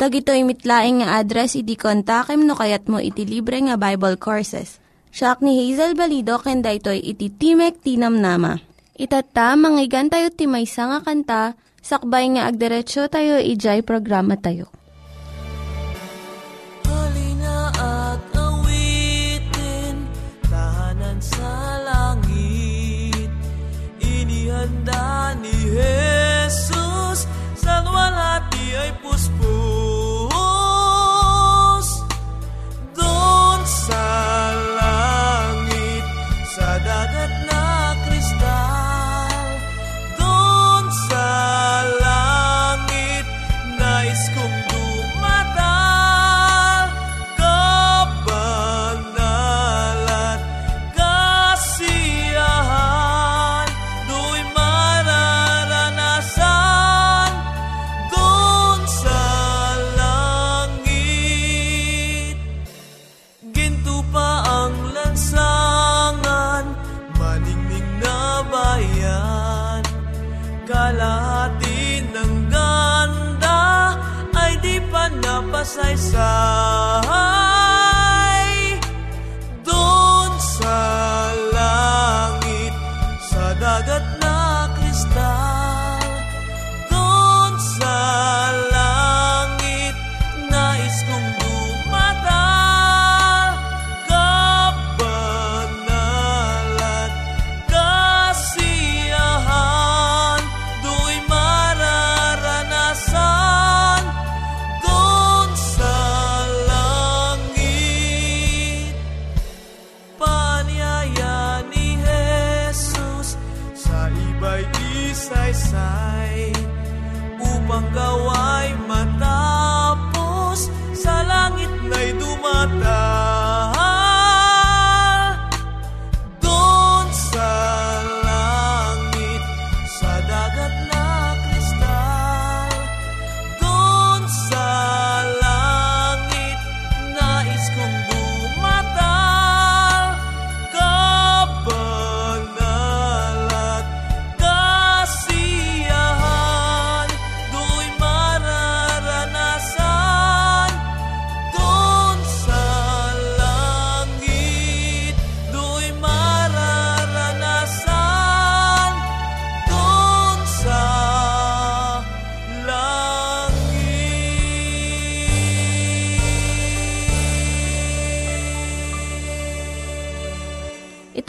Tag ito mitlaing nga address iti kontakem no kayat mo iti libre nga Bible Courses. Siya ni Hazel Balido ken daytoy iti Timek Tinamnama. Itata manggigan tayo timaysa nga kanta sakbay nga agderetsyo tayo ijay programa tayo. Halina at awitin, tahanan sa langit. Inihanda ni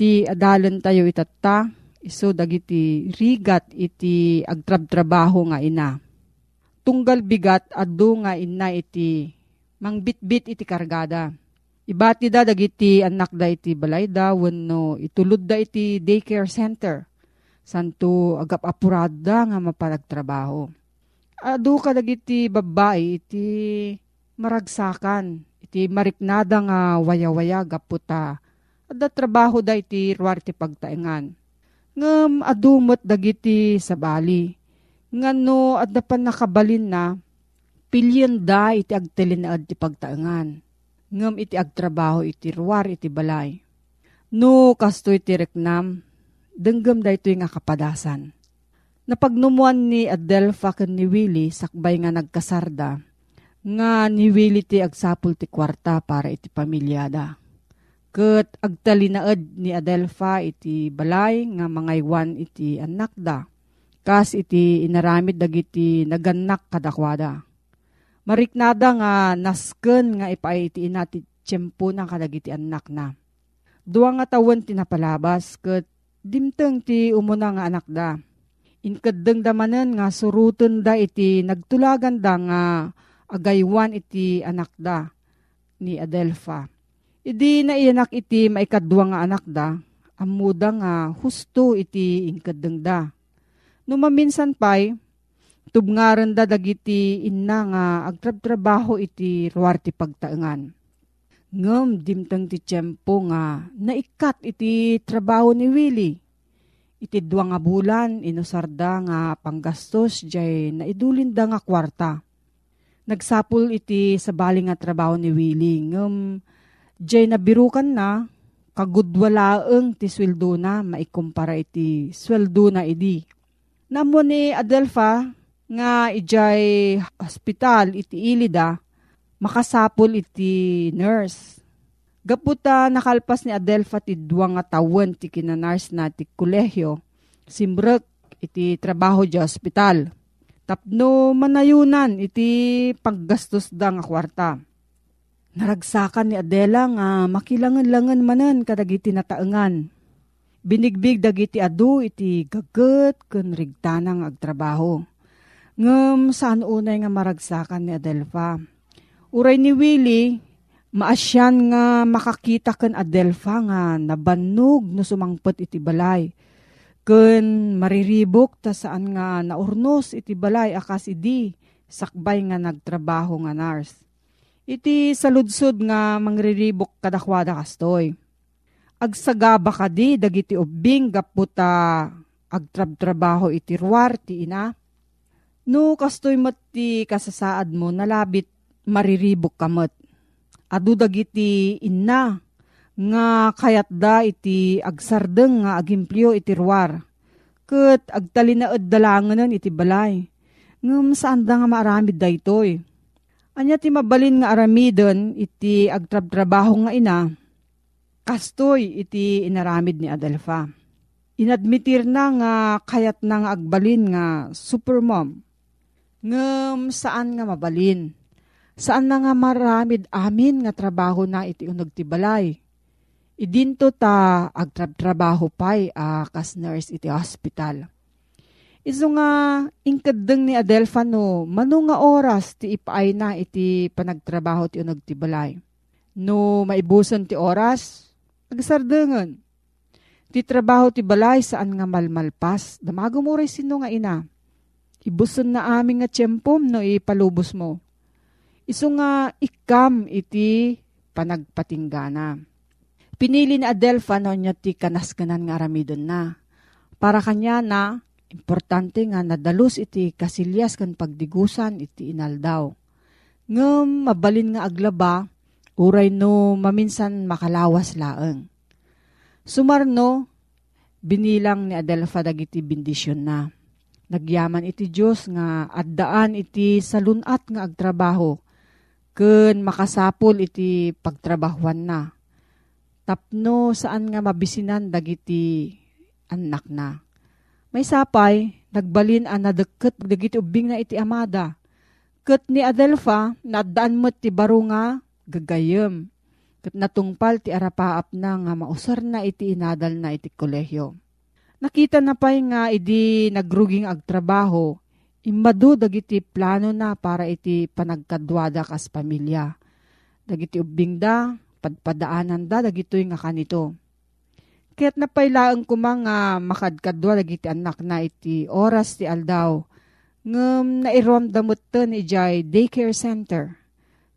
Ti adalan tayo itata, iso dagiti rigat iti agtrab-trabaho nga ina. Tunggal bigat adu nga ina iti mangbitbit iti kargada Ibati da dagiti anak da iti balay da wenno itulod da iti daycare center. Santo agap apurada nga maparagtrabaho. Adu ka dagiti babae iti maragsakan. Iti mariknada nga waya-waya gaputa. Ada trabaho da iti ruwar ti pagtaengan. Ngam adumot dagiti sa bali. Ngano adda pa nakabalin na pilyen da iti agtelinaad ti pagtaengan ngem iti agtrabaho iti ruwar iti balay. No kasto iti reknam, denggem da ito nga kapadasan. Napagnumuan ni Adelfa ken ni Willie sakbay nga nagkasarda, nga ni Willie ti agsapul ti kwarta para iti pamilyada. Ket agtalinaed ni Adelfa iti balay nga mangaywan iti anak da. Kas iti inaramid dagiti naganak kadakwada Mariknada nga nasken nga ipaiti nati tiyempo na kadagiti anak na. Dua nga tawen tinapalabas ket dimteng ti umuna nga anak da. Inkadeng damanen nga suruten da iti nagtulagan da nga agaywan iti anak da ni Adelfa. Idi na iyanak iti maikadwa nga anak da, amuda nga husto iti inkadeng da. Numaminsan pa'y, tubngaran da dagiti inna nga agtrab-trabaho iti ruwar ti pagtaengan. Ngem dimtang ti tiyempo nga naikat iti trabaho ni Willie. Iti dua nga bulan inusarda nga panggastos jay naidulin da nga kwarta. Nagsapul iti sa bali nga trabaho ni Willie. Ngem jay nabirukan na kagudwalaeng ti sweldo na maikumpara iti sweldo na idi. Namo ni Adelfa, nga ijay hospital iti ilida, makasapol iti nurse. Gaputa nakalpas ni Adelfa ti duwa nga tawen ti kinanars na ti kolehyo, simbrek iti trabaho di hospital. Tapno manayunan iti paggastos da nga kwarta. Naragsakan ni Adela nga makilangan-langan manan kadagiti nataengan. Binigbig dagiti adu iti gaget ken rigtanang agtrabaho Ngem saan unay nga maragsakan ni Adelfa. Uray ni Willie, maasyan nga makakita ken Adelfa nga nabannog no sumangpet iti balay. Ken mariribok ta saan nga naurnos iti balay akas idi sakbay nga nagtrabaho nga nurse. Iti saludsod nga mangriribok kadakwada kastoy. Agsagaba kadi dagiti ubing gaputa agtrab-trabaho iti ruwar ti ina No, kastoy mati kasasaad mo, nalabit mariribok kamot. Adu dagiti inna, nga kayat da iti agsardeng nga agimplyo iti ruwar. Kat agtalinaad dalanganan iti balay. Ngam saan da nga maaramid da itoy. Anya ti mabalin nga aramidon iti agtrab-trabaho nga ina. Kastoy iti inaramid ni Adelfa. Inadmitir na nga kayat na nga agbalin nga supermom ngem saan nga mabalin. Saan na nga maramid amin nga trabaho na iti unog ti balay. Idinto ta agtrab-trabaho pay a uh, kas nurse iti hospital. Iso nga ingkadeng ni Adelfa no, mano nga oras ti ipaay na iti panagtrabaho ti unog ti balay. No maibuson ti oras, agsardengan. Ti trabaho ti balay saan nga malmalpas, damago sino nga ina Ibuson na amin nga tiyempom no ipalubos mo. Iso nga ikam iti panagpatinggana. Pinili ni Adelfa no niya ti kanaskanan nga aramidon na. Para kanya na, importante nga nadalus iti kasilyas kan pagdigusan iti inaldaw. Ngem mabalin nga aglaba, uray no maminsan makalawas laeng. Sumarno, binilang ni Adelfa dagiti bindisyon na Nagyaman iti Diyos nga addaan iti salunat nga agtrabaho. Ken makasapol iti pagtrabahuan na. Tapno saan nga mabisinan dagiti anak na. May sapay, nagbalin ang nadeket dagiti ubing na iti amada. Ket ni Adelfa, nadaan mo't ti baro nga, gagayem. Ket natungpal ti arapaap na nga mausar na iti inadal na iti kolehyo. Nakita na pa'y nga idi nagruging agtrabaho, imbado dagiti plano na para iti panagkadwada kas pamilya. Dagiti ubing da, padpadaanan da, dagitoy nga kanito. Kaya't napailaan ko mga makadkadwa dagiti anak na iti oras ti aldaw, ngem nairom damot ni jay daycare center.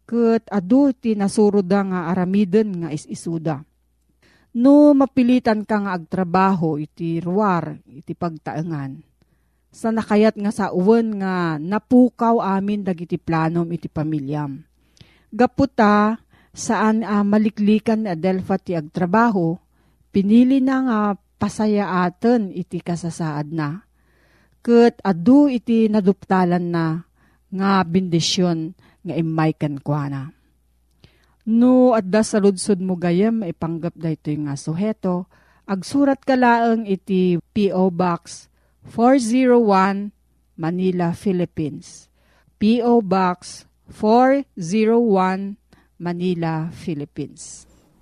Kat adu ti nasuruda nga aramiden nga is-isuda. No mapilitan ka nga agtrabaho iti ruwar, iti pagtaengan. Sa nakayat nga sa uwan nga napukaw amin dagiti planom iti pamilyam. Gaputa, saan uh, maliklikan ni Adelfa ti agtrabaho, pinili na nga pasaya aten iti kasasaad na ket adu iti naduptalan na nga bendisyon nga imay kuana. No adda sa ludsod mo gayem ipanggap da ito nga suheto, agsurat ka laeng iti P.O. Box 401 Manila, Philippines. P.O. Box 401 Manila, Philippines.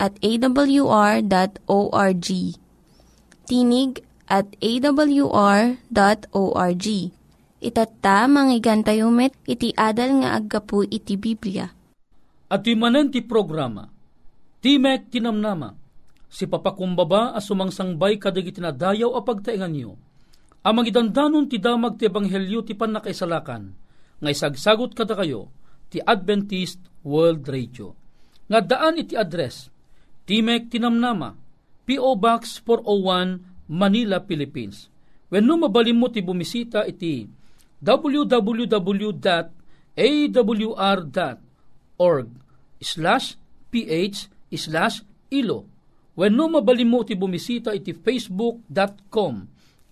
at awr.org. Tinig at awr.org Itatta, manggigan tayo met, iti adal nga aggapu iti Biblia. At manen ti programa, Timek Tinamnama, si papakumbaba as sumangsangbay kadag itinadayaw a pagtaingan niyo. Amang idandanon ti damag ti ebanghelyo ti panakaisalakan, nga isagsagot kada kayo, ti Adventist World Radio. Nga daan iti address, Timek Tinamnama, P.O. Box 401, Manila, Philippines. When no mabalim mo ti bumisita iti www.awr.org slash ph slash ilo. When no mabalim mo ti bumisita iti facebook.com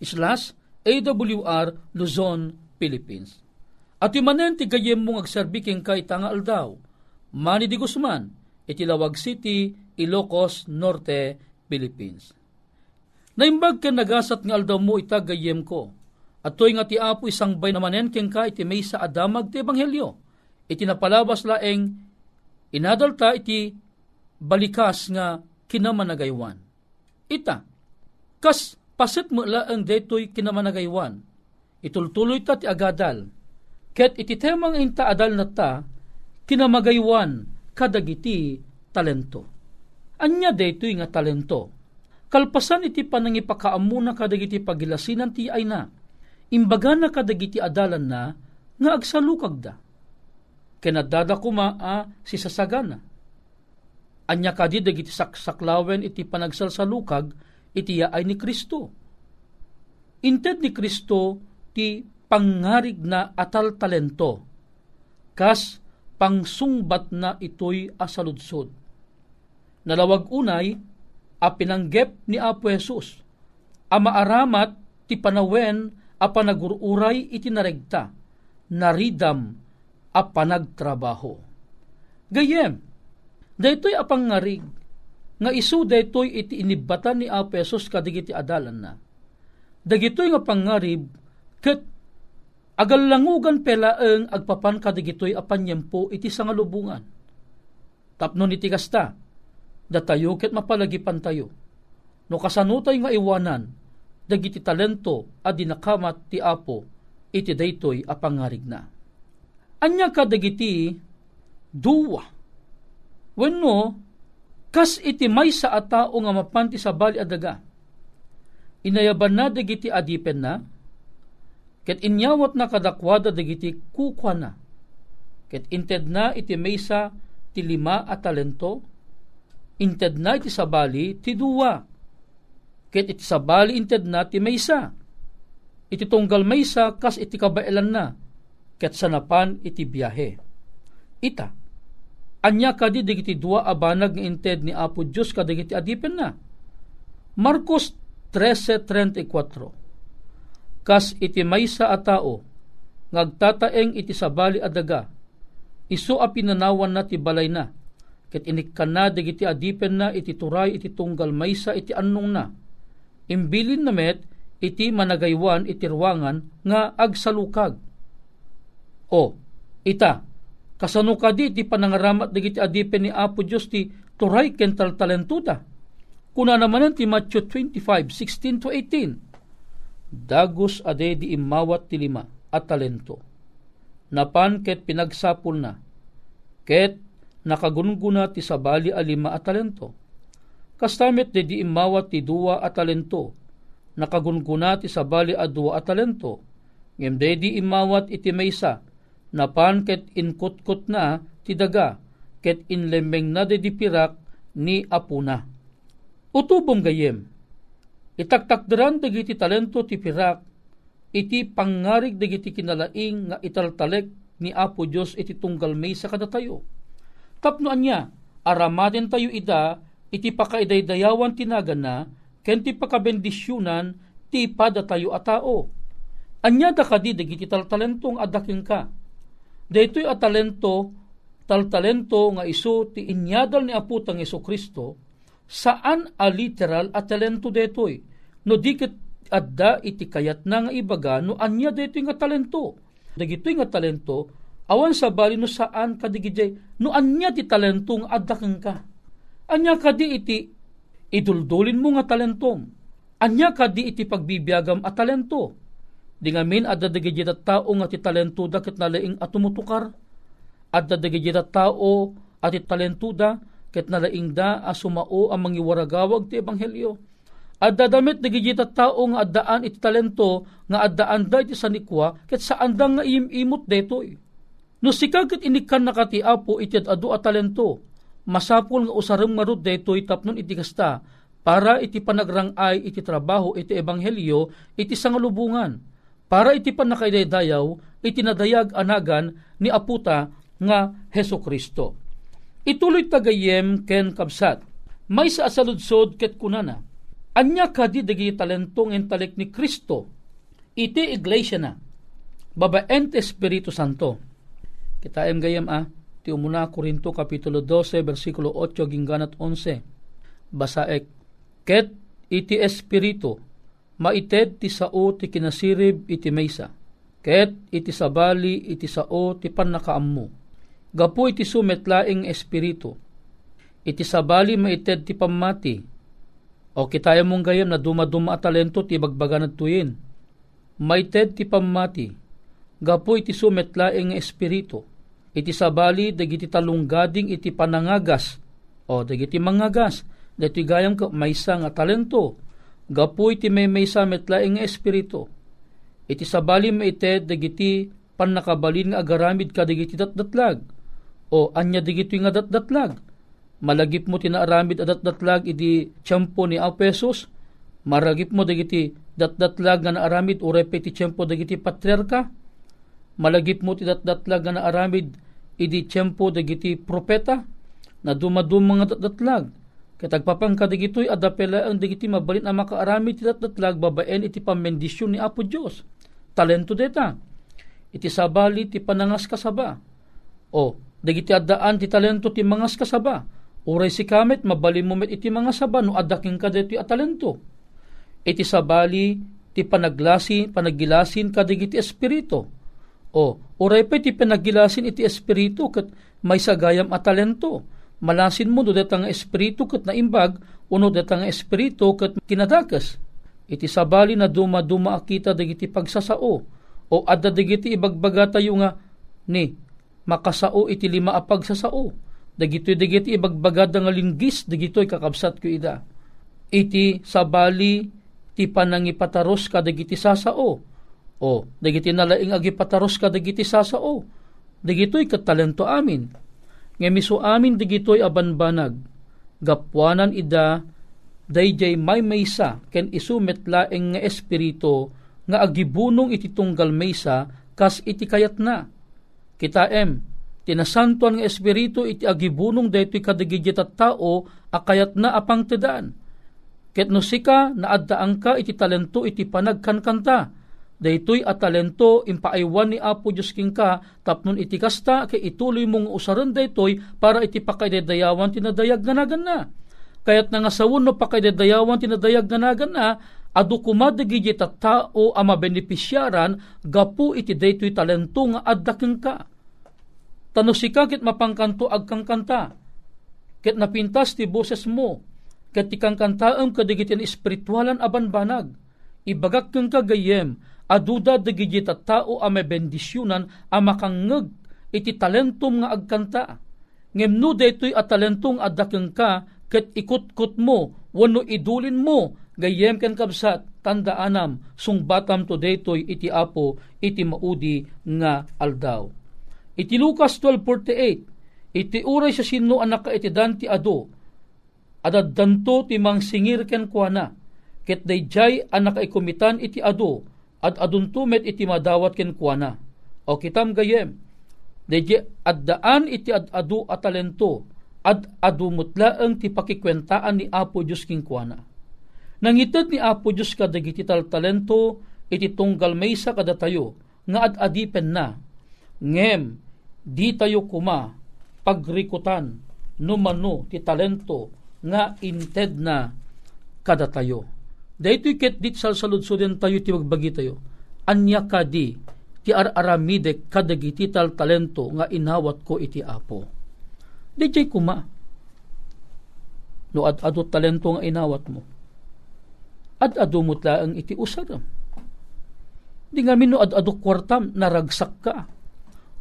slash awr Luzon, Philippines. At imanen ti gayem mong agserbiking kay tanga aldaw. Mani di Guzman, iti Lawag City, Ilocos Norte, Philippines. Naimbag ka nagasat nga aldaw mo itagayem ko at nga ti apo isang bay namanen ken ka iti may sa adamag ti ebanghelyo. Iti napalabas laeng inadalta iti balikas nga kinamanagaywan. Ita, kas pasit mo laeng detoy kinamanagaywan. Itultuloy ta ti agadal. Ket iti temang inta adal na ta, kinamagaywan kadagiti talento. Anya detoy nga talento. Kalpasan iti panangipakaamuna kadagiti pagilasinan ti ay na imbaga na kadagiti adalan na nga agsalukag da. Kenadada kuma a si sasagana. Anya kadi dagiti saksaklawen iti panagsalsalukag iti ay ni Kristo. Inted ni Kristo ti pangarig na atal talento. Kas pangsungbat na ito'y asaludsod. Nalawag unay, a pinanggep ni Apo Jesus, a maaramat ti panawen apa nagururay iti naregta, naridam a panagtrabaho. Gayem, daytoy apang ngarig, nga isu daytoy iti inibatan ni Apesos kadigiti adalan na. Dagitoy nga pangarib, ket agallangugan pelaeng agpapan kadigitoy apanyempo iti sangalubungan. Tapno iti kasta, datayo ket mapalagipan tayo. No kasanutay nga iwanan, dagiti talento a dinakamat ti Apo iti daytoy a pangarig na. Anya ka dagiti duwa. Wenno kas iti may sa atao nga mapanti sa bali adaga. Inayaban na dagiti adipen na ket inyawat na kadakwada dagiti kukwa na. Ket inted na iti maysa ti lima a talento, inted na iti sabali ti duwa Ket iti sabali inted na ti maysa. iti tunggal maysa kas iti kabailan na, ket sanapan iti biyahe. Ita, anya kadi digiti dua abanag nga inted ni Apo Diyos kadigiti adipen na. Marcos 13.34 Kas iti maysa a tao, ngagtataeng iti sabali adaga, iso a pinanawan na ti balay na, ket inikkan na digiti adipen na iti turay iti tunggal maysa iti annong na. Imbilin na met, iti managaywan iti ruwangan nga agsalukag. O, ita, kasano ka di ti panangaramat digiti adipen ni Apo Diyos ti turay kental talentuda. Kuna naman ti Matthew 25, 16 to 18. Dagos ade di imawat ti lima at talento. Napan ket pinagsapul na. Ket nakagungguna ti sabali a lima at talento. Kastamit de di imawat ti duwa at talento. Nakagunguna ti sabali a duwa at talento. Ngem de di imawat iti maysa. Napan ket inkutkot na ti daga. Ket inlembeng na de di ni apuna. Utubom gayem, itaktakderan dagiti talento ti pirak, iti pangarig dagiti kinalaing nga italtalek ni Apo Dios iti tunggal may sa kadatayo. Tapnoan niya, aramaden tayo ida, iti pakaidaydayawan tinagan na, ken ti pakabendisyunan, ti pada tayo a tao. Anya da kadi dagiti taltalentong adaking ka. Daytoy a talento, taltalento nga iso ti inyadal ni Aputang Iso Kristo, saan a literal a talento detoy no diket adda iti kayat na nga ibaga no anya detoy nga talento dagitoy nga talento awan sa bali no saan kadigijay no anya ti talento nga adda kang ka anya kadi iti iduldulin mo nga talentom anya kadi iti pagbibiyagam a talento. Di nga min adda digijay tao nga ti talento da ket nalaing atumutukar adda digijay tao at ti talento da ket nalaing da a sumao ang mangiwaragawag ti ebanghelyo. Adda damit nagigita tao nga addaan iti talento nga addaan da iti sanikwa ket saan da nga imimot detoy. No sika ket inikan nakati apo iti adu a talento masapol nga usareng marud detoy tapnon iti kasta para iti panagrangay iti trabaho iti ebanghelyo iti sangalubungan para iti panakaidaydayaw iti nadayag anagan ni aputa nga Heso Kristo. Ituloy tagayem ken kabsat. May sa asaludsod ket kunana. Anya kadi dagi talentong entalek ni Kristo. Iti iglesia na. Babaen Espiritu Santo. Kita em gayem a. Ti umuna Korinto Kapitulo 12 versikulo 8 gingganat 11. Basaek. Ket iti Espiritu maited ti sao ti kinasirib iti maysa. Ket iti sabali iti sao ti panakaammo Gapu iti sumetlaing espiritu. Iti sabali maited ti pamati. O kitaya mong gayam na dumaduma at talento ti bagbaga na tuyin. Maited ti pamati. Gapu iti sumetlaing espiritu. Iti sabali dagiti talunggading iti panangagas. O dagiti mangagas. Dati gayam ka maysa nga talento. Gapu iti may maysa metlaing espiritu. Iti sabali maited dagiti panakabalin nga agaramid ka dagiti datdatlag o anya digito nga datdatlag. Malagip mo tinaaramid adat datlag iti tiyempo ni Apesos, maragip mo digiti datdatlag nga naaramid o repeti tiyempo digiti patriarka, malagip mo ti datdatlag nga naaramid iti tiyempo digiti propeta, na dumadum mga datdatlag. Katagpapang kadigito'y adapela ang digiti mabalin ang makaaramid ti datdatlag babaen iti pamendisyon ni Apo Diyos. Talento deta. Iti sabali ti panangas kasaba. O, dagiti addaan ti talento ti mangas kasaba. Uray si kamet, mabali mo met iti mga saba, no adaking ka dito at talento. Iti sabali, ti panaglasi, panagilasin ka digiti espiritu. O, uray pa ti panagilasin iti espiritu, kat may sagayam at talento. Malasin mo do datang espiritu kat naimbag, uno datang espiritu kat kinadakas. Iti sabali na duma-duma akita digiti pagsasao, o adda digiti ibagbaga tayo nga, ni, makasao iti lima apag sa sao. Dagitoy dagiti ibagbagad nga linggis, dagitoy kakabsat ko ida. Iti sabali ti panangipataros ka dagiti sasao. O, dagiti nalaing agipataros ka dagiti sasao. Dagitoy katalento amin. Nga miso amin dagitoy abanbanag. Gapwanan ida dayjay may maysa ken isumet laeng nga espiritu nga agibunong iti tunggal maysa kas iti kayat na. Kita em, tinasantuan nga espiritu iti agibunong daytoy kadigidit at tao akayat na apang tedaan. Ket no sika naaddaang ka iti talento iti panagkankanta. Daytoy at talento impaaywan ni Apo Diyos king ka tapnon iti kasta kay ituloy mong usaran daytoy para iti pakaidedayawan tinadayag ganagan na. Kayat nga sawon no pakaidedayawan tinadayag ganagan na adu kumadagiji tao ama benepisyaran gapu iti daytoy talento nga addaking ka. Tano si kit mapangkanto agkang kanta. Ket napintas ti boses mo. Ket tikang kantaam kadigitin espiritualan aban banag. Ibagak kang kagayem aduda dagiti tao a may bendisyunan a makangeg iti talentum nga agkanta. Ngem no daytoy a talentong adakeng ka ket ikut-kut mo wano idulin mo gayem ken kabsat tanda anam sungbatam to daytoy iti apo iti maudi nga aldaw. Iti Lucas 12:48 iti uray sa sino anak ka iti danti ado adad danto ti mang singir ken kuana ket dayjay anak ay kumitan iti ado at aduntumet iti madawat ken kuana. O kitam gayem, deje addaan iti ad adu at talento, ad adumutlaeng ti pakikwentaan ni Apo Diyos king kuana. Nangited ni Apo Diyos kadagiti tal talento, iti tunggal maysa kada tayo, nga ad adipen na. Ngem, di tayo kuma, pagrikutan, numano ti talento, nga inted na kada tayo Daytoy ket dit sal saludsuden tayo ti magbagi tayo. Anya kadi ti ar-aramide kadagiti tal talento nga inawat ko iti apo. Dijay kuma. No ad adu talento nga inawat mo. Ad adu mutla ang iti usaram. Di nga no ad adu kwartam naragsak ka.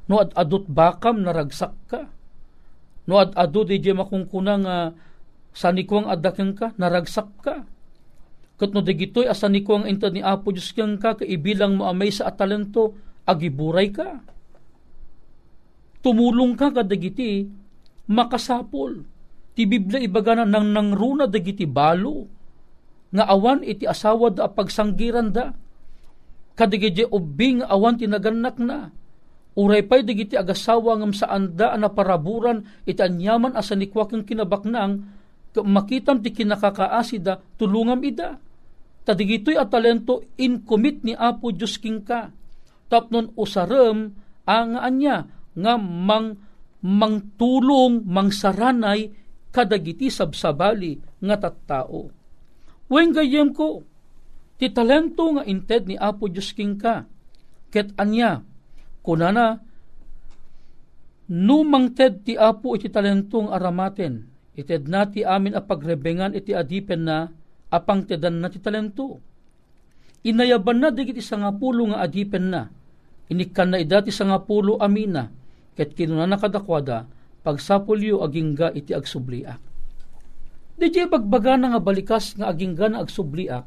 No ad adut bakam naragsak ka. No ad adu di makungkuna nga sanikwang adakeng ka naragsak ka Kat no dagitoy asa ni ang inta ni Apo Diyos kang ka, kaibilang mo amay sa atalento, agiburay ka. Tumulong ka kadagiti, makasapol. Ti Biblia ibagana nang nangruna dagiti balo, nga awan iti asawa da pagsanggiran da. Kadigiti ubing awan tinaganak na. Uray pa'y dagiti agasawa ngam saan da na paraburan iti anyaman asa ni kwakang kinabaknang makitam ti kinakakaasida tulungam ida tadigitoy at talento in commit ni Apo Diyos king ka. Tapnon usarem ang anya nga mang mangtulong mangsaranay kadagiti sabsabali nga tattao. Wen gayem ko, ti talento nga inted ni Apo Diyos king ka, ket anya, kunana, numang ted ti Apo iti talentong aramaten, ited na ti amin a pagrebengan iti adipen na apang tedan na ti talento. Inayaban na digit isa nga pulo nga adipen na. Inikan na idati sa nga pulo amina. Ket kinuna nakadakwada, pagsapulyo agingga iti agsubliak. Di jay bagbaga na nga balikas nga agingga na agsubliak.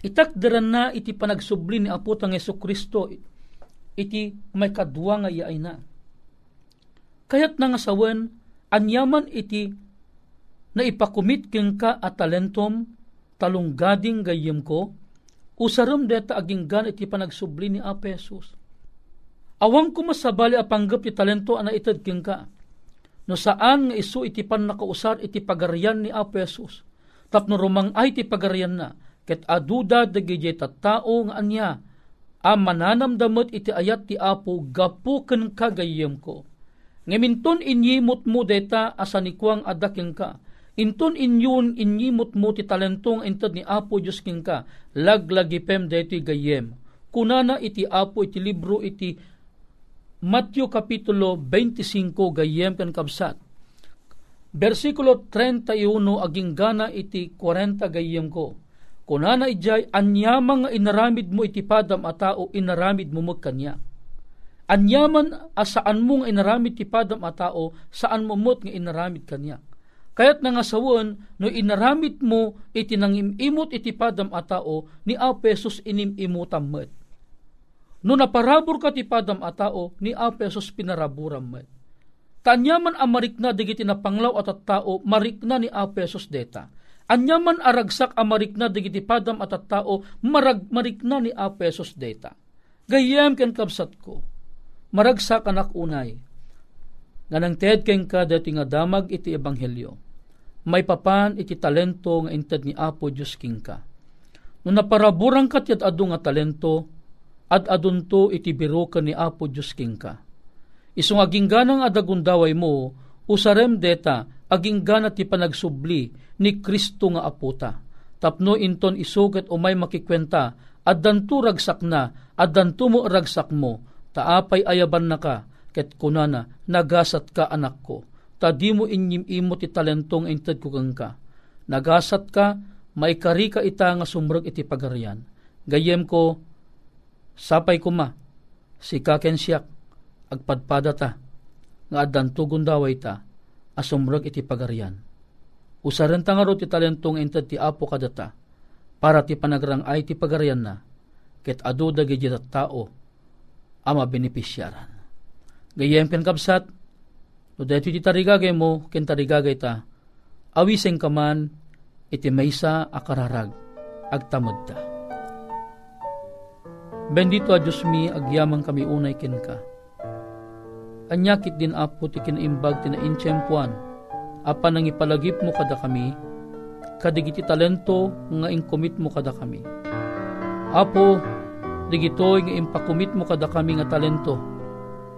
Itakdaran na iti panagsubli ni Apo tang Yeso Kristo iti may kadwa nga iay na. Kayat na nga sawen, anyaman iti na ipakumit ken ka at talentom talunggading gayem ko, usarum deta aging gan iti panagsubli ni Apesos. Awang ko masabali apanggap ti talento ana itad ken ka. No saan nga isu iti pan nakausar iti pagarian ni Apesos. Tapno rumang ay ti pagarian na, ket aduda dagiti tao nga anya, a mananamdamot iti ayat ti Apo gapu ken kagayem ko. Ngaminton inyimot mo deta asanikwang adaking ka, Inton inyun inyimot mo ti talentong intad ni Apo Diyos king ka, laglagipem deti gayem. Kunana iti Apo iti libro iti Matthew Kapitulo 25 gayem kan kabsat. Versikulo 31 aging gana iti 40 gayem ko. Kunana ijay anyamang nga inaramid mo iti padam a tao inaramid mo magkanya. Anyaman asaan mo nga inaramid ti padam a tao saan mo mot nga inaramid kanya Kayat nga sawon, no inaramit mo iti nangimimot iti padam a tao, ni Apesos inimimutam met. No naparabor ka ti padam a tao, ni Apesos pinaraburam met. Tanyaman amarik na digiti na panglaw at tao, marik na ni Apesos deta. Anyaman aragsak amarikna digiti padam at at tao, marag marikna ni Apesos data. Gayam ken kapsat ko, maragsak anak unay. Nga ted ken ka dati nga damag iti ebanghelyo. May papan iti talento nga inted ni Apo Diyos king ka. No naparaburang kat yad adu nga talento, at adunto iti biro ka ni Apo Diyos king ka. Isong aging ganang adagundaway mo, usarem deta, aging gana ti panagsubli ni Kristo nga aputa. Tapno inton isugat o may makikwenta, at danto ragsak na, at danto mo ragsak mo, taapay ayaban na ka, ket kunana, nagasat ka anak ko. Ta di mo inyim imo ti talentong inted ko kang ka. Nagasat ka, may kari ka ita nga sumrag iti pagarian. Gayem ko, sapay ko ma, si kaken siyak, agpadpada ta, nga adan tugon daway ta, asumrag iti pagarian. Usaran ta nga ti talentong ented ti apo kadata, para ti panagrang ay ti pagarian na, ket adu dagi tao, ama benepisyaran. Gayem ken kapsat, no dito ti tarigagay mo, ken tarigagay ta, awiseng kaman, iti maysa akararag, agtamod ta. Bendito a Diyos mi, agyamang kami unay ken ka Anyakit din apo ti kinaimbag ti naintyempuan, apan nang ipalagip mo kada kami, kadigiti talento nga inkumit mo kada kami. Apo, digitoy nga impakumit mo kada kami nga talento,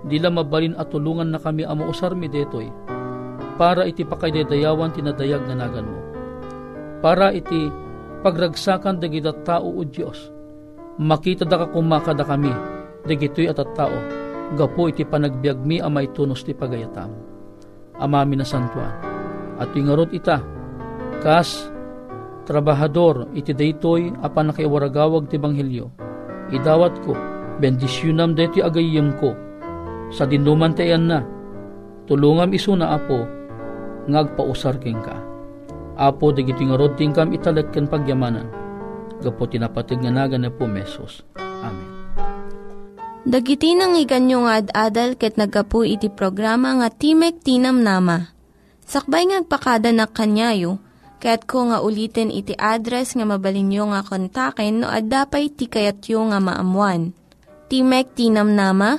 dila mabalin at tulungan na kami amo usar mi detoy, para iti pakaydayawan tinadayag nga nagan mo. Para iti pagragsakan dagita tao o Diyos, makita da ka kumakada kami, dagitoy at tao, gapo iti panagbiag mi amay tunos ti pagayatam. Amami na santuan. At ingarot ita, kas trabahador iti daytoy apan nakiwaragawag ti banghelyo. Idawat ko, bendisyunam deti agayem ko, sa dinuman tayan na, tulungam iso na apo, ngagpausar king ka. Apo, digiti nga rod tingkam italek ken pagyamanan, gapo tinapatig nga naga na po mesos. Amen. Dagiti nang iganyo nga ad-adal ket nagapu iti programa nga Timek Tinam Nama. Sakbay ngagpakada na kanyayo, ket ko nga ulitin iti address nga mabalinyo nga kontaken no ad-dapay tikayatyo nga maamuan. Timek Tinam Nama,